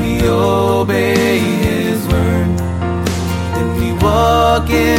we obey His word, then we walk in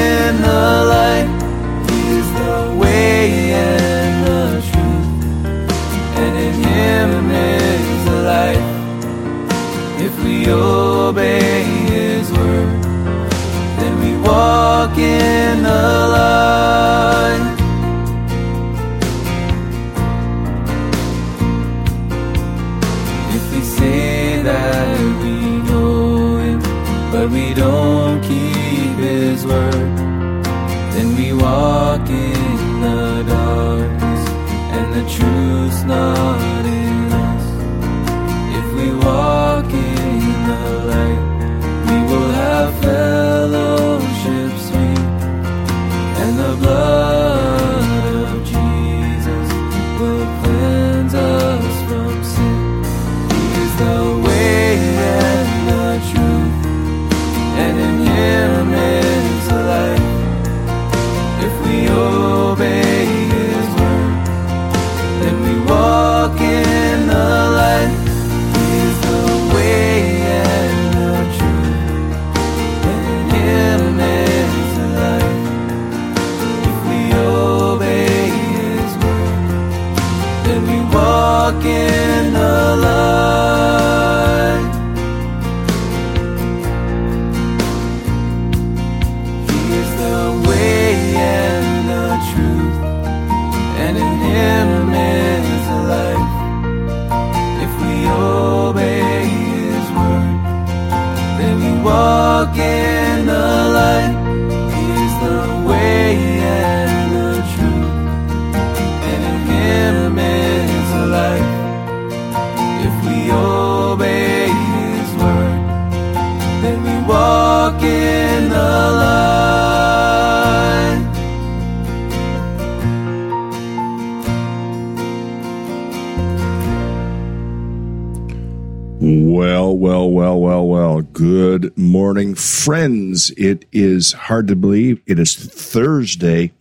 morning, friends. It is hard to believe it is Thursday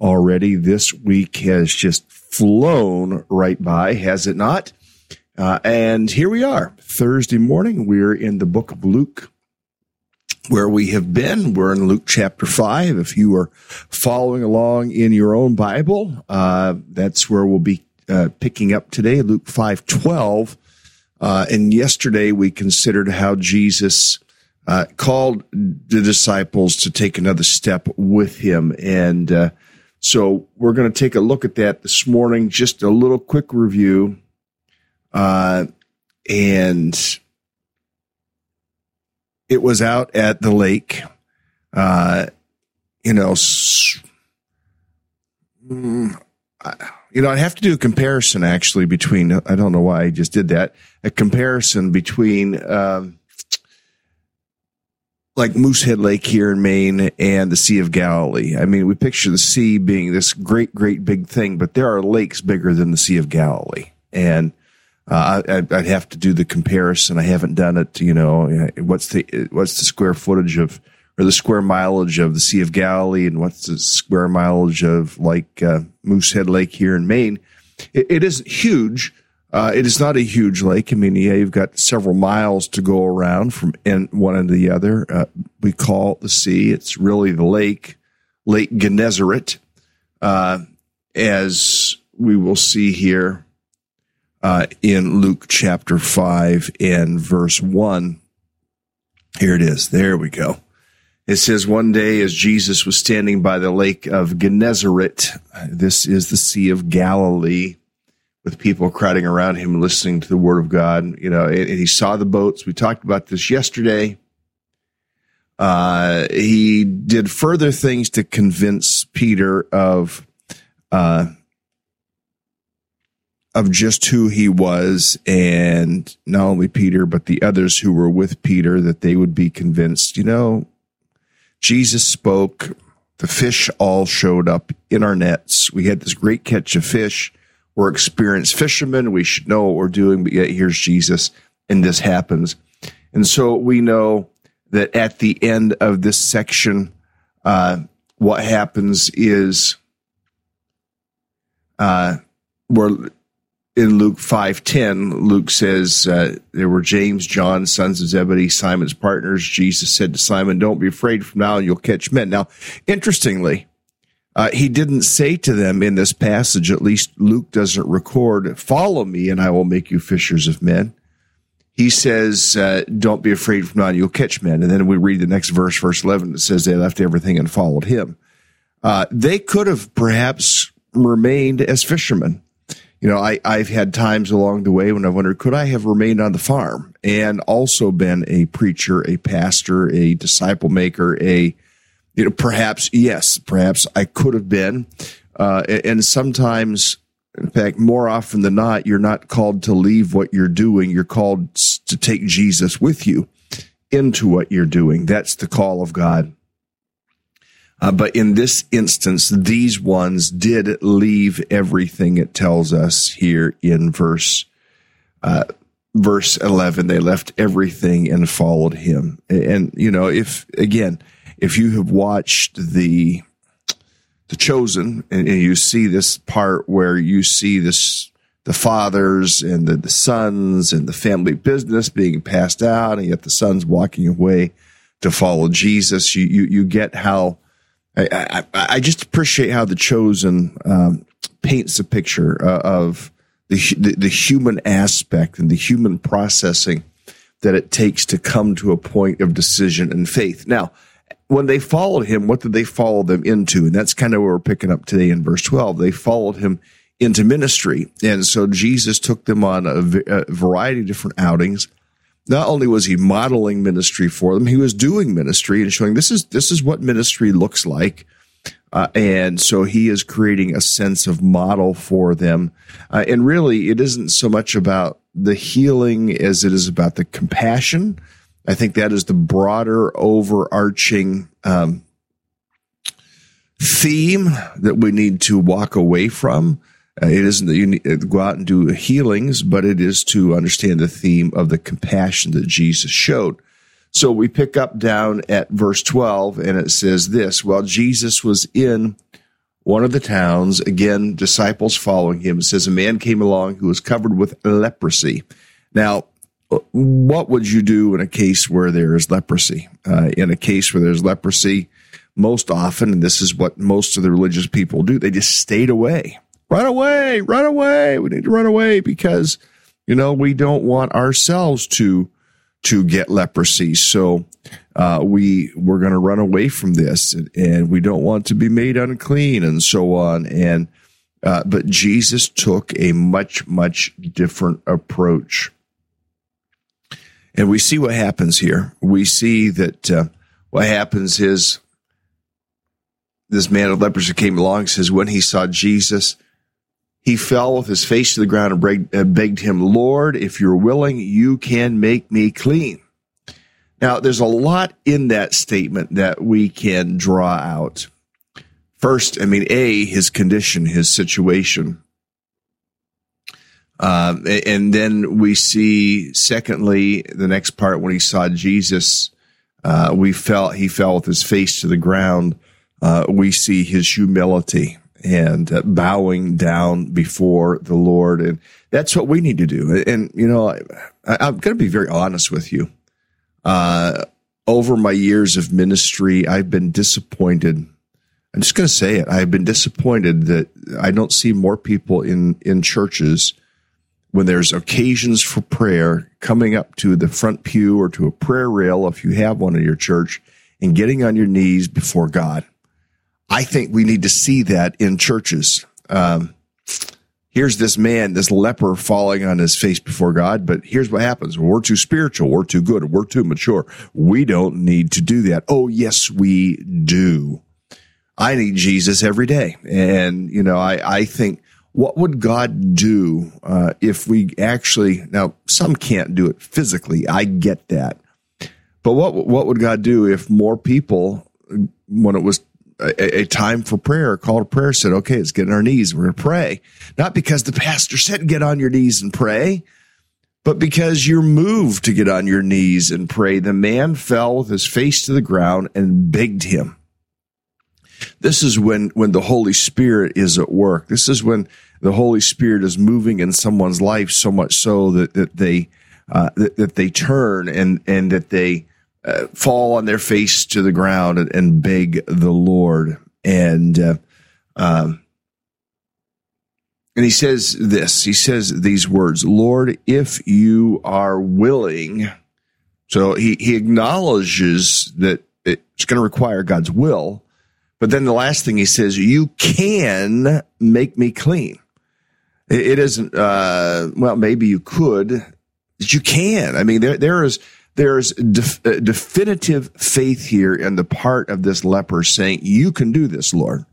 already. This week has just flown right by, has it not? Uh, and here we are, Thursday morning. We're in the book of Luke, where we have been. We're in Luke chapter 5. If you are following along in your own Bible, uh, that's where we'll be uh, picking up today, Luke 5 12. Uh, and yesterday we considered how Jesus uh, called the disciples to take another step with him. And uh, so we're going to take a look at that this morning. Just a little quick review. Uh, and it was out at the lake. Uh, you know, s- mm, I- you know, I have to do a comparison actually between, I don't know why I just did that, a comparison between, um, like Moosehead Lake here in Maine and the Sea of Galilee. I mean, we picture the sea being this great, great big thing, but there are lakes bigger than the Sea of Galilee. And, uh, I, I'd have to do the comparison. I haven't done it. You know, what's the what's the square footage of or the square mileage of the Sea of Galilee, and what's the square mileage of like uh, Moosehead Lake here in Maine? It, it isn't huge. Uh, it is not a huge lake. I mean, yeah, you've got several miles to go around from one end to the other. Uh, we call it the sea. It's really the lake, Lake Gennesaret, uh, as we will see here uh, in Luke chapter 5 and verse 1. Here it is. There we go. It says, One day as Jesus was standing by the lake of Gennesaret, this is the Sea of Galilee, with people crowding around him listening to the word of God. You know, and, and he saw the boats. We talked about this yesterday. Uh, he did further things to convince Peter of uh, of just who he was, and not only Peter, but the others who were with Peter, that they would be convinced. You know, Jesus spoke. The fish all showed up in our nets. We had this great catch of fish. We're experienced fishermen. We should know what we're doing, but yet here's Jesus, and this happens. And so we know that at the end of this section, uh, what happens is uh, where in Luke 5:10, Luke says uh, there were James, John, sons of Zebedee, Simon's partners. Jesus said to Simon, "Don't be afraid. From now on, you'll catch men." Now, interestingly, uh, he didn't say to them in this passage. At least Luke doesn't record, "Follow me, and I will make you fishers of men." He says, uh, "Don't be afraid. From now you'll catch men." And then we read the next verse, verse 11. It says they left everything and followed him. Uh, they could have perhaps remained as fishermen you know, I, I've had times along the way when I've wondered, could I have remained on the farm and also been a preacher, a pastor, a disciple maker, a, you know, perhaps, yes, perhaps I could have been. Uh, and sometimes, in fact, more often than not, you're not called to leave what you're doing. You're called to take Jesus with you into what you're doing. That's the call of God. Uh, but in this instance, these ones did leave everything. It tells us here in verse uh, verse eleven, they left everything and followed him. And you know, if again, if you have watched the the chosen and, and you see this part where you see this the fathers and the, the sons and the family business being passed out, and yet the sons walking away to follow Jesus, you you, you get how I, I, I just appreciate how the chosen um, paints a picture uh, of the, the, the human aspect and the human processing that it takes to come to a point of decision and faith. Now, when they followed him, what did they follow them into? And that's kind of where we're picking up today in verse 12. They followed him into ministry. And so Jesus took them on a, a variety of different outings not only was he modeling ministry for them, he was doing ministry and showing this is this is what ministry looks like. Uh, and so he is creating a sense of model for them. Uh, and really, it isn't so much about the healing as it is about the compassion. I think that is the broader overarching um, theme that we need to walk away from. Uh, it isn't that you need to go out and do healings, but it is to understand the theme of the compassion that Jesus showed. So we pick up down at verse 12 and it says this, while Jesus was in one of the towns, again, disciples following him, it says a man came along who was covered with leprosy. Now, what would you do in a case where there is leprosy? Uh, in a case where there's leprosy, most often, and this is what most of the religious people do, they just stayed away run away, run away. We need to run away because, you know, we don't want ourselves to, to get leprosy. So, uh, we, we're going to run away from this and, and, we don't want to be made unclean and so on. And, uh, but Jesus took a much, much different approach. And we see what happens here. We see that, uh, what happens is this man of leprosy came along and says when he saw Jesus, he fell with his face to the ground and uh, begged him, Lord, if you're willing, you can make me clean. Now, there's a lot in that statement that we can draw out. First, I mean, A, his condition, his situation. Um, and then we see, secondly, the next part when he saw Jesus, uh, we felt he fell with his face to the ground. Uh, we see his humility and uh, bowing down before the Lord. And that's what we need to do. And, you know, I, am going to be very honest with you. Uh, over my years of ministry, I've been disappointed. I'm just going to say it. I've been disappointed that I don't see more people in, in churches when there's occasions for prayer coming up to the front pew or to a prayer rail, if you have one in your church, and getting on your knees before God. I think we need to see that in churches. Um, here's this man, this leper falling on his face before God. But here's what happens. We're too spiritual. We're too good. We're too mature. We don't need to do that. Oh, yes, we do. I need Jesus every day. And, you know, I, I think what would God do uh, if we actually, now some can't do it physically. I get that. But what, what would God do if more people, when it was a, a, time for prayer, called a prayer, said, okay, let's get on our knees. We're going to pray. Not because the pastor said, get on your knees and pray, but because you're moved to get on your knees and pray. The man fell with his face to the ground and begged him. This is when, when the Holy Spirit is at work. This is when the Holy Spirit is moving in someone's life so much so that, that they, uh, that, that, they turn and, and that they uh, fall on their face to the ground and, and beg the Lord. And, uh, um, and he says this, he says these words, Lord, if you are willing. So he, he acknowledges that it's going to require God's will, but then the last thing he says, you can make me clean. It, it isn't, uh, well, maybe you could, but you can. I mean, there, there is, there's def- uh, definitive faith here in the part of this leper saying, you can do this, Lord.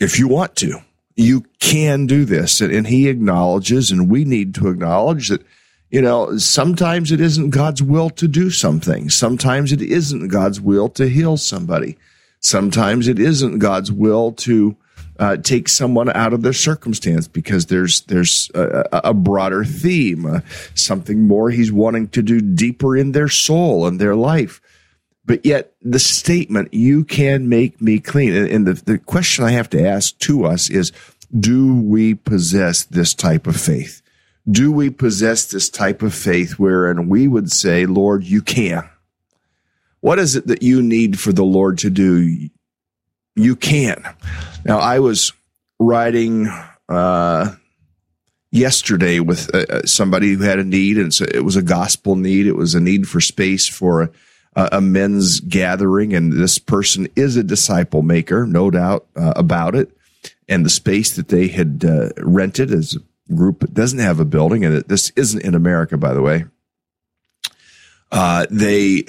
If you want to, you can do this. And, and he acknowledges, and we need to acknowledge that you know, sometimes it isn't God's will to do something. Sometimes it isn't God's will to heal somebody. Sometimes it isn't God's will to uh, take someone out of their circumstance because there's there's a, a broader theme, uh, something more He's wanting to do deeper in their soul and their life. But yet, the statement "You can make me clean," and, and the the question I have to ask to us is: Do we possess this type of faith? Do we possess this type of faith wherein we would say, "Lord, you can." What is it that you need for the Lord to do? You can. Now, I was writing uh, yesterday with uh, uh, somebody who had a need, and so it was a gospel need. It was a need for space for a, a men's gathering, and this person is a disciple maker, no doubt uh, about it. And the space that they had uh, rented as a group doesn't have a building, and this isn't in America, by the way uh, they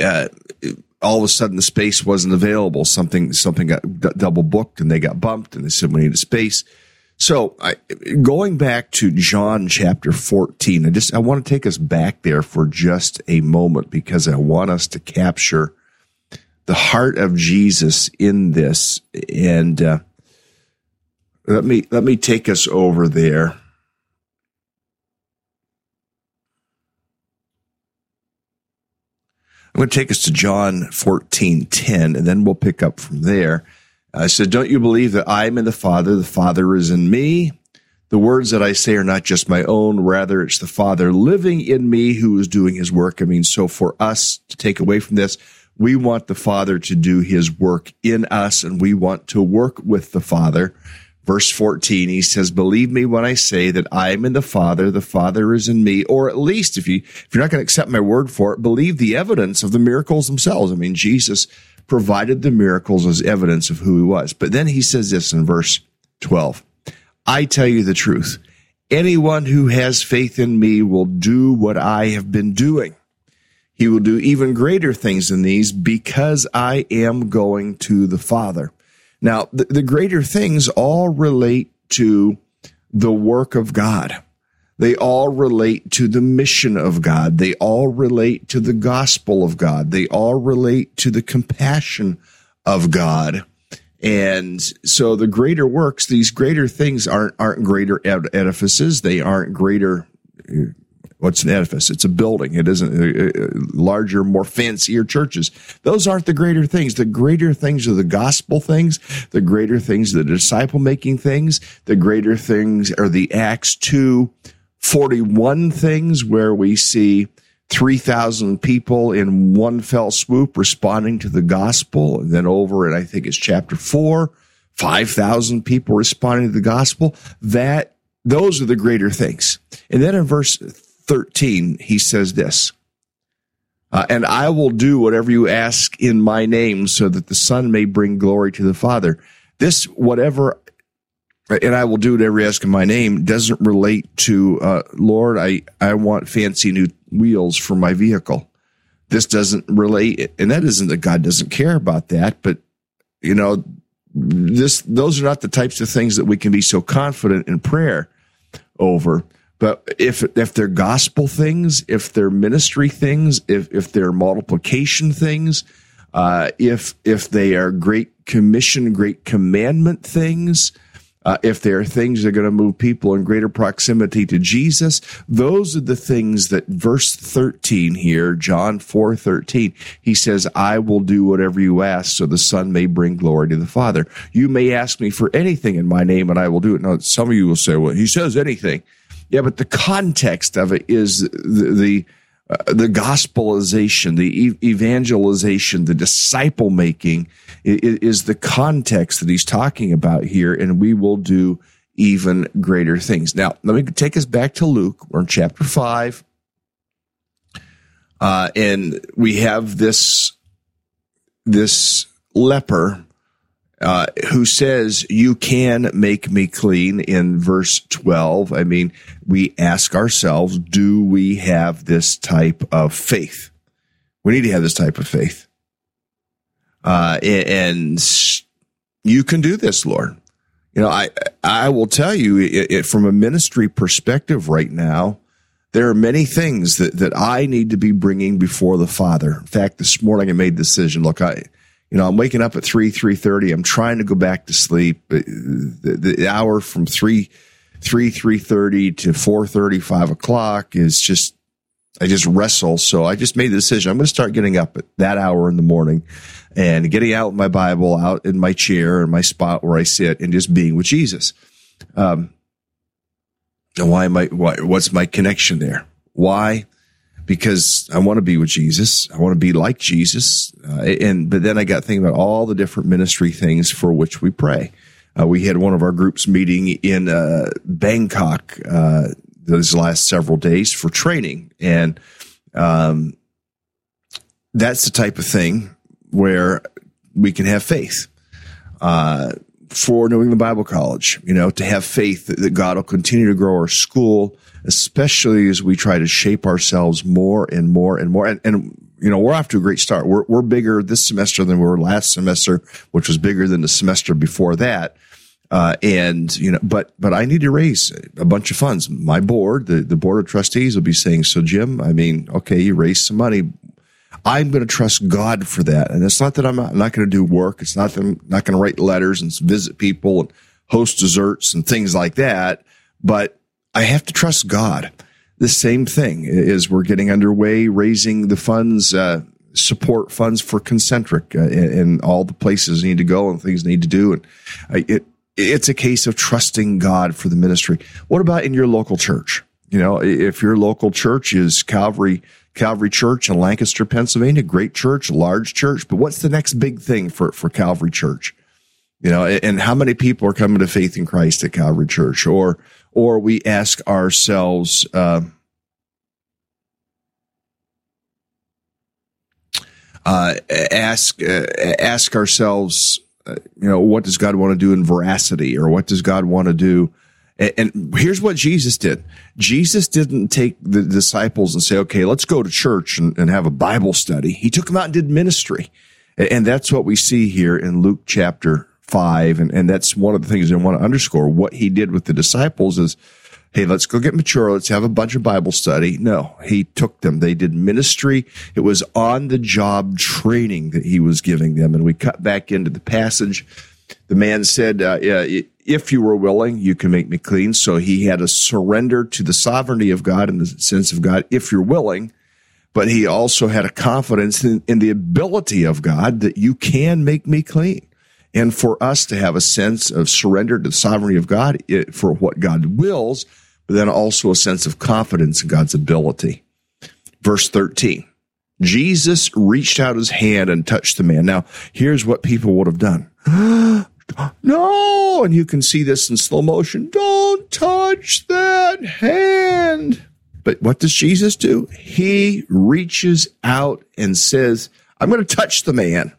all of a sudden the space wasn't available. Something something got d- double booked, and they got bumped, and they said we need a space. So, I, going back to John chapter 14, I just I want to take us back there for just a moment because I want us to capture the heart of Jesus in this, and uh, let me let me take us over there. I'm going to take us to John 14, 10, and then we'll pick up from there. I said, Don't you believe that I am in the Father, the Father is in me? The words that I say are not just my own, rather, it's the Father living in me who is doing his work. I mean, so for us to take away from this, we want the Father to do his work in us, and we want to work with the Father verse 14 he says believe me when i say that i am in the father the father is in me or at least if you if you're not going to accept my word for it believe the evidence of the miracles themselves. I mean jesus provided the miracles as evidence of who he was. But then he says this in verse 12 i tell you the truth. Anyone who has faith in me will do what i have been doing. He will do even greater things than these because i am going to the father now, the, the greater things all relate to the work of God. They all relate to the mission of God. They all relate to the gospel of God. They all relate to the compassion of God. And so the greater works, these greater things aren't, aren't greater edifices. They aren't greater what's an edifice? It's a building. It isn't a, a larger, more fancier churches. Those aren't the greater things. The greater things are the gospel things. The greater things are the disciple making things. The greater things are the Acts 2 41 things where we see 3,000 people in one fell swoop responding to the gospel. And then over and I think it's chapter 4, 5,000 people responding to the gospel. That those are the greater things. And then in verse 13, he says this. Uh, and I will do whatever you ask in my name so that the Son may bring glory to the Father. This, whatever, and I will do whatever you ask in my name, doesn't relate to, uh, Lord, I, I want fancy new wheels for my vehicle. This doesn't relate, and that isn't that God doesn't care about that, but you know, this, those are not the types of things that we can be so confident in prayer over. But if, if they're gospel things, if they're ministry things, if, if they're multiplication things, uh, if, if they are great commission, great commandment things, uh, if there are things that are going to move people in greater proximity to Jesus, those are the things that verse 13 here, John 4 13, he says, I will do whatever you ask so the Son may bring glory to the Father. You may ask me for anything in my name and I will do it. Now, some of you will say, well, he says anything. Yeah, but the context of it is the, the uh, the gospelization, the evangelization, the disciple making is, is the context that he's talking about here, and we will do even greater things. Now, let me take us back to Luke. We're in chapter five, uh, and we have this this leper uh, who says, You can make me clean in verse 12. I mean, we ask ourselves, do we have this type of faith? We need to have this type of faith. Uh, and you can do this, Lord. You know, I, I will tell you it, it, from a ministry perspective right now, there are many things that, that I need to be bringing before the Father. In fact, this morning I made a decision. Look, I, you know, I'm waking up at three, three thirty. I'm trying to go back to sleep. The, the hour from three, three, three thirty to four thirty, five o'clock is just, I just wrestle. So I just made the decision. I'm going to start getting up at that hour in the morning and getting out my Bible, out in my chair, in my spot where I sit, and just being with Jesus. Um, and why am I? Why, what's my connection there? Why? Because I want to be with Jesus. I want to be like Jesus. Uh, and, but then I got thinking about all the different ministry things for which we pray. Uh, we had one of our groups meeting in, uh, Bangkok, uh, those last several days for training. And, um, that's the type of thing where we can have faith. For New England Bible College, you know, to have faith that, that God will continue to grow our school, especially as we try to shape ourselves more and more and more. And, and you know, we're off to a great start. We're, we're bigger this semester than we were last semester, which was bigger than the semester before that. Uh, and you know, but but I need to raise a bunch of funds. My board, the the board of trustees, will be saying, "So Jim, I mean, okay, you raised some money. I'm going to trust God for that. And it's not that I'm not, going to do work. It's not that I'm not going to write letters and visit people and host desserts and things like that. But I have to trust God. The same thing is we're getting underway raising the funds, uh, support funds for concentric uh, and, all the places need to go and things need to do. And it, it's a case of trusting God for the ministry. What about in your local church? You know, if your local church is Calvary Calvary Church in Lancaster, Pennsylvania. Great church, large church. But what's the next big thing for, for Calvary Church? You know, and how many people are coming to faith in Christ at Calvary Church? Or, or we ask ourselves, uh, uh, ask uh, ask ourselves, uh, you know, what does God want to do in veracity, or what does God want to do and here's what Jesus did. Jesus didn't take the disciples and say, okay, let's go to church and, and have a Bible study. He took them out and did ministry. And that's what we see here in Luke chapter five. And, and that's one of the things I want to underscore. What he did with the disciples is, Hey, let's go get mature. Let's have a bunch of Bible study. No, he took them. They did ministry. It was on the job training that he was giving them. And we cut back into the passage. The man said, uh, if you were willing, you can make me clean. So he had a surrender to the sovereignty of God in the sense of God, if you're willing. But he also had a confidence in, in the ability of God that you can make me clean. And for us to have a sense of surrender to the sovereignty of God it, for what God wills, but then also a sense of confidence in God's ability. Verse 13. Jesus reached out his hand and touched the man. Now, here's what people would have done. no, and you can see this in slow motion. Don't touch that hand. But what does Jesus do? He reaches out and says, I'm going to touch the man.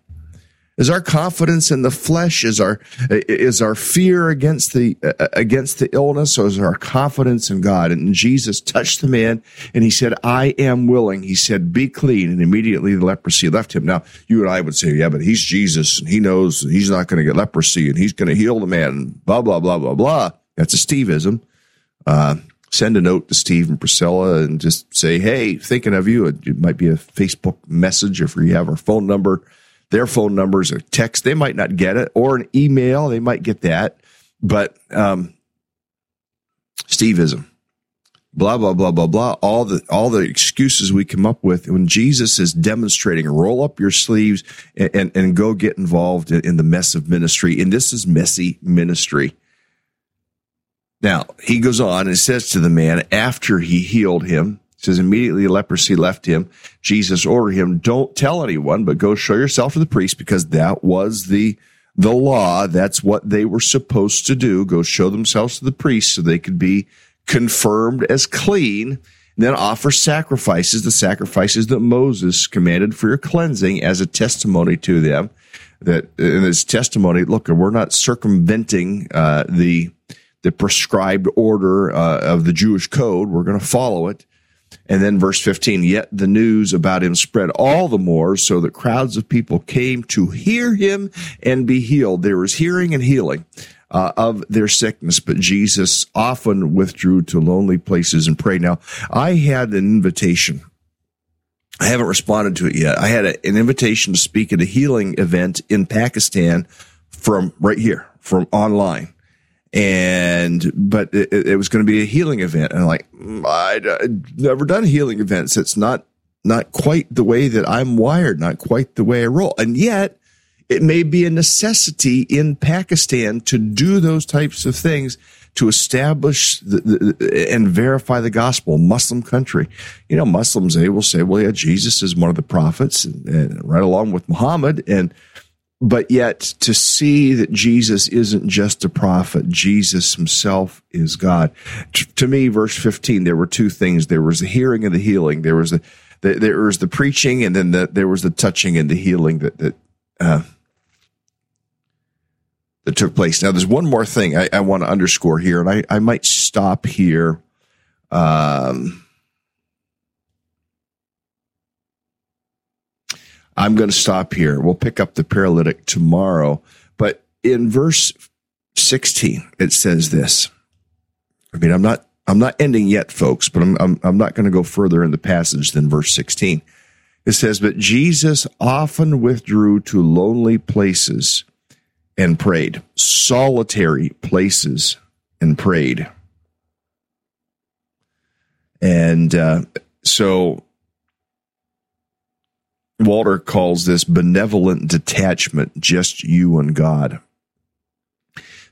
Is our confidence in the flesh? Is our is our fear against the uh, against the illness, or is our confidence in God? And Jesus touched the man, and he said, "I am willing." He said, "Be clean," and immediately the leprosy left him. Now, you and I would say, "Yeah, but he's Jesus, and he knows he's not going to get leprosy, and he's going to heal the man." Blah blah blah blah blah. That's a Steveism. Uh, send a note to Steve and Priscilla and just say, "Hey, thinking of you." It might be a Facebook message if you have our phone number their phone numbers or text. They might not get it, or an email. They might get that, but um, Steveism, blah blah blah blah blah. All the all the excuses we come up with when Jesus is demonstrating, roll up your sleeves and and, and go get involved in, in the mess of ministry. And this is messy ministry. Now he goes on and says to the man after he healed him says immediately leprosy left him. Jesus ordered him, don't tell anyone, but go show yourself to the priest because that was the, the law. That's what they were supposed to do. Go show themselves to the priest so they could be confirmed as clean then offer sacrifices, the sacrifices that Moses commanded for your cleansing as a testimony to them that in his testimony, look, we're not circumventing, uh, the, the prescribed order uh, of the Jewish code. We're going to follow it. And then verse 15, yet the news about him spread all the more so that crowds of people came to hear him and be healed. There was hearing and healing. Uh, of their sickness, but Jesus often withdrew to lonely places and prayed. Now, I had an invitation. I haven't responded to it yet. I had a, an invitation to speak at a healing event in Pakistan from right here, from online and but it, it was going to be a healing event. And I'm like mm, I'd, I'd, never done healing events. It's not not quite the way that i'm wired not quite the way i roll. And yet it may be a necessity in pakistan to do those types of things to establish the, the, and verify the gospel. Muslim country. You know muslims they will say well yeah jesus is one of the prophets and, and right along with muhammad. And but yet to see that Jesus isn't just a prophet, Jesus himself is God. To me, verse 15, there were two things. There was the hearing and the healing. There was the, the there was the preaching and then the, there was the touching and the healing that, that, uh, that took place. Now, there's one more thing I, I want to underscore here, and I, I might stop here. Um, I'm going to stop here. We'll pick up the paralytic tomorrow. But in verse 16, it says this. I mean, I'm not, I'm not ending yet, folks, but I'm, I'm, I'm not going to go further in the passage than verse 16. It says, but Jesus often withdrew to lonely places and prayed, solitary places and prayed. And, uh, so Walter calls this benevolent detachment, just you and God.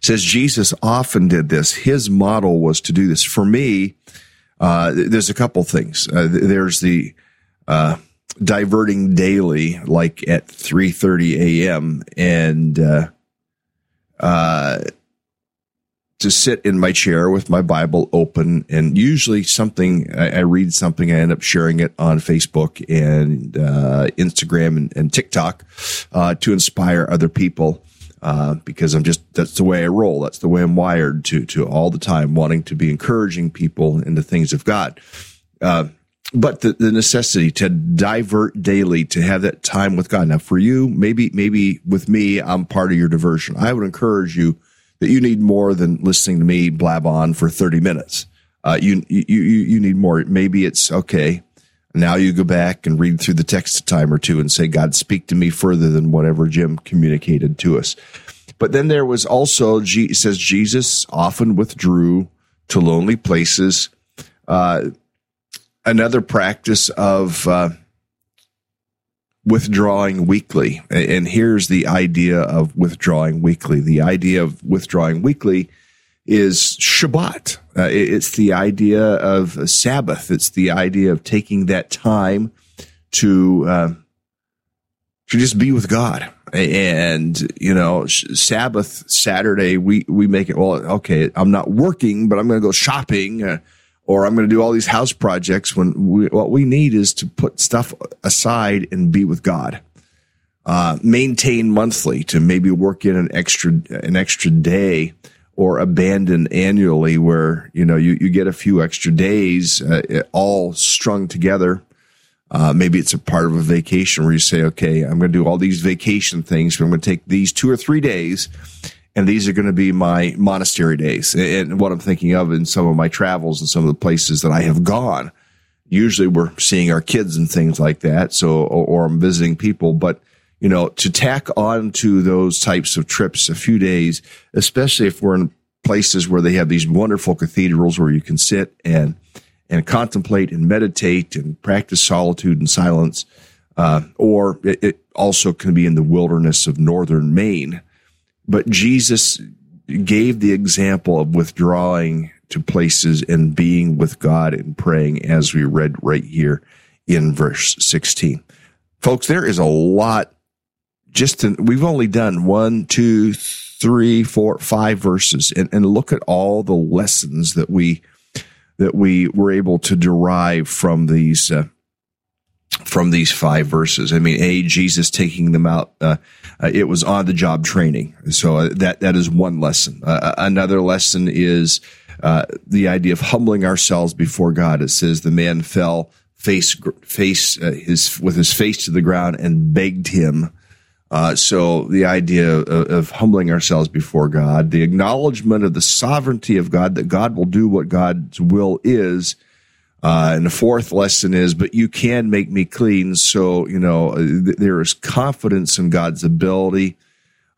Says Jesus often did this. His model was to do this. For me, uh, there's a couple things. Uh, there's the uh, diverting daily, like at 3:30 a.m. and uh, uh, to sit in my chair with my Bible open, and usually something I, I read something, I end up sharing it on Facebook and uh, Instagram and, and TikTok uh, to inspire other people. Uh, because I'm just that's the way I roll. That's the way I'm wired to to all the time wanting to be encouraging people in the things of God. Uh, but the, the necessity to divert daily to have that time with God. Now, for you, maybe maybe with me, I'm part of your diversion. I would encourage you that you need more than listening to me blab on for 30 minutes. Uh, you, you, you, you need more. Maybe it's okay. Now you go back and read through the text a time or two and say, God, speak to me further than whatever Jim communicated to us. But then there was also, says Jesus often withdrew to lonely places. Uh, another practice of, uh, withdrawing weekly. And here's the idea of withdrawing weekly. The idea of withdrawing weekly is Shabbat. Uh, it's the idea of Sabbath. It's the idea of taking that time to, uh, to just be with God. And, you know, Sabbath, Saturday, we, we make it, well, okay, I'm not working, but I'm going to go shopping. Uh, or I'm going to do all these house projects when we, what we need is to put stuff aside and be with God. uh, maintain monthly to maybe work in an extra an extra day or abandon annually where you know you, you get a few extra days uh, all strung together uh, maybe it's a part of a vacation where you say okay i'm going to do all these vacation things but i'm going to take these two or three days and these are going to be my monastery days and what i'm thinking of in some of my travels and some of the places that i have gone usually we're seeing our kids and things like that so or, i'm visiting people but you know, to tack on to those types of trips a few days, especially if we're in places where they have these wonderful cathedrals where you can sit and and contemplate and meditate and practice solitude and silence, uh, or it, it also can be in the wilderness of northern Maine. But Jesus gave the example of withdrawing to places and being with God and praying, as we read right here in verse 16. Folks, there is a lot just to, we've only done one, two, three, four, five verses, and, and look at all the lessons that we that we were able to derive from these uh, from these five verses. I mean, a Jesus taking them out. Uh, uh, it was on the job training, so uh, that that is one lesson. Uh, uh, another lesson is the idea of humbling ourselves before God. It says the man fell face face his with his face to the ground and begged him uh, so the idea of, of, humbling ourselves before God, the acknowledgement of the sovereignty of God, that God will do what God's will is. Uh, and the fourth lesson is, but you can make me clean. So, you know, th- there is confidence in God's ability.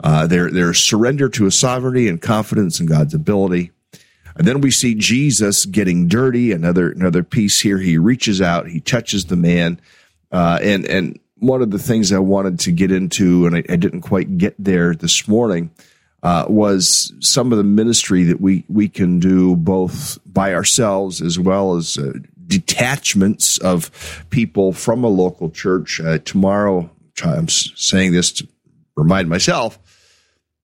Uh, there, there's surrender to his sovereignty and confidence in God's ability. And then we see Jesus getting dirty. Another, another piece here. He reaches out, he touches the man. Uh, and, and one of the things I wanted to get into, and I, I didn't quite get there this morning, uh, was some of the ministry that we we can do both by ourselves as well as uh, detachments of people from a local church. Uh, tomorrow, I'm saying this to remind myself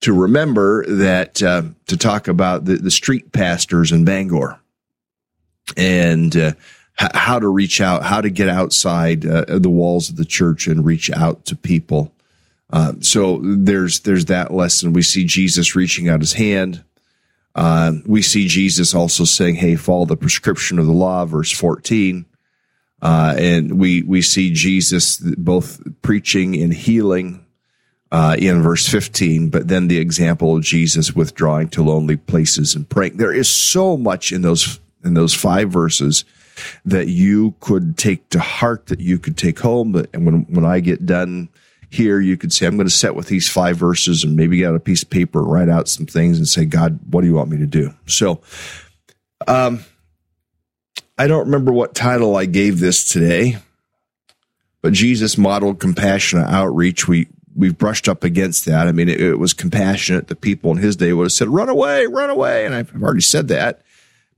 to remember that uh, to talk about the, the street pastors in Bangor and uh, how to reach out, how to get outside uh, the walls of the church and reach out to people. Uh, so there's there's that lesson. We see Jesus reaching out his hand. Uh, we see Jesus also saying, "Hey, follow the prescription of the law," verse fourteen. Uh, and we we see Jesus both preaching and healing uh, in verse 15, but then the example of Jesus withdrawing to lonely places and praying. There is so much in those in those five verses that you could take to heart, that you could take home. And when, when I get done here, you could say, I'm going to set with these five verses and maybe get out a piece of paper and write out some things and say, God, what do you want me to do? So, um, I don't remember what title I gave this today, but Jesus modeled compassionate outreach. We, we've brushed up against that. I mean, it, it was compassionate. The people in his day would have said, run away, run away. And I've already said that.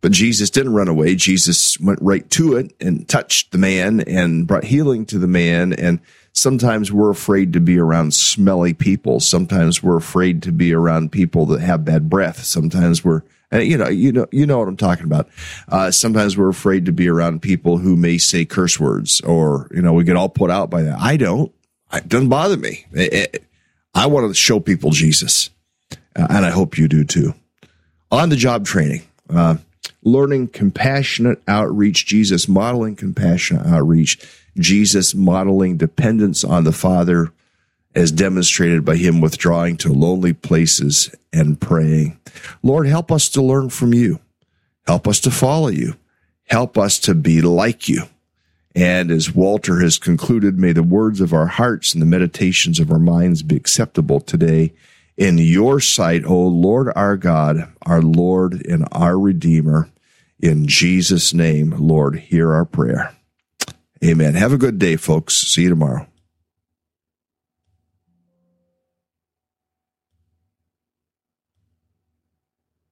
But Jesus didn't run away. Jesus went right to it and touched the man and brought healing to the man. And sometimes we're afraid to be around smelly people. Sometimes we're afraid to be around people that have bad breath. Sometimes we're, you know, you know, you know what I'm talking about. Uh, sometimes we're afraid to be around people who may say curse words or, you know, we get all put out by that. I don't. It doesn't bother me. It, it, I want to show people Jesus. Uh, and I hope you do too. On the job training. Uh, learning compassionate outreach, Jesus modeling compassionate outreach, Jesus modeling dependence on the Father as demonstrated by him withdrawing to lonely places and praying. Lord, help us to learn from you. Help us to follow you. Help us to be like you. And as Walter has concluded, may the words of our hearts and the meditations of our minds be acceptable today in your sight, O Lord our God, our Lord and our Redeemer. In Jesus' name, Lord, hear our prayer. Amen. Have a good day, folks. See you tomorrow.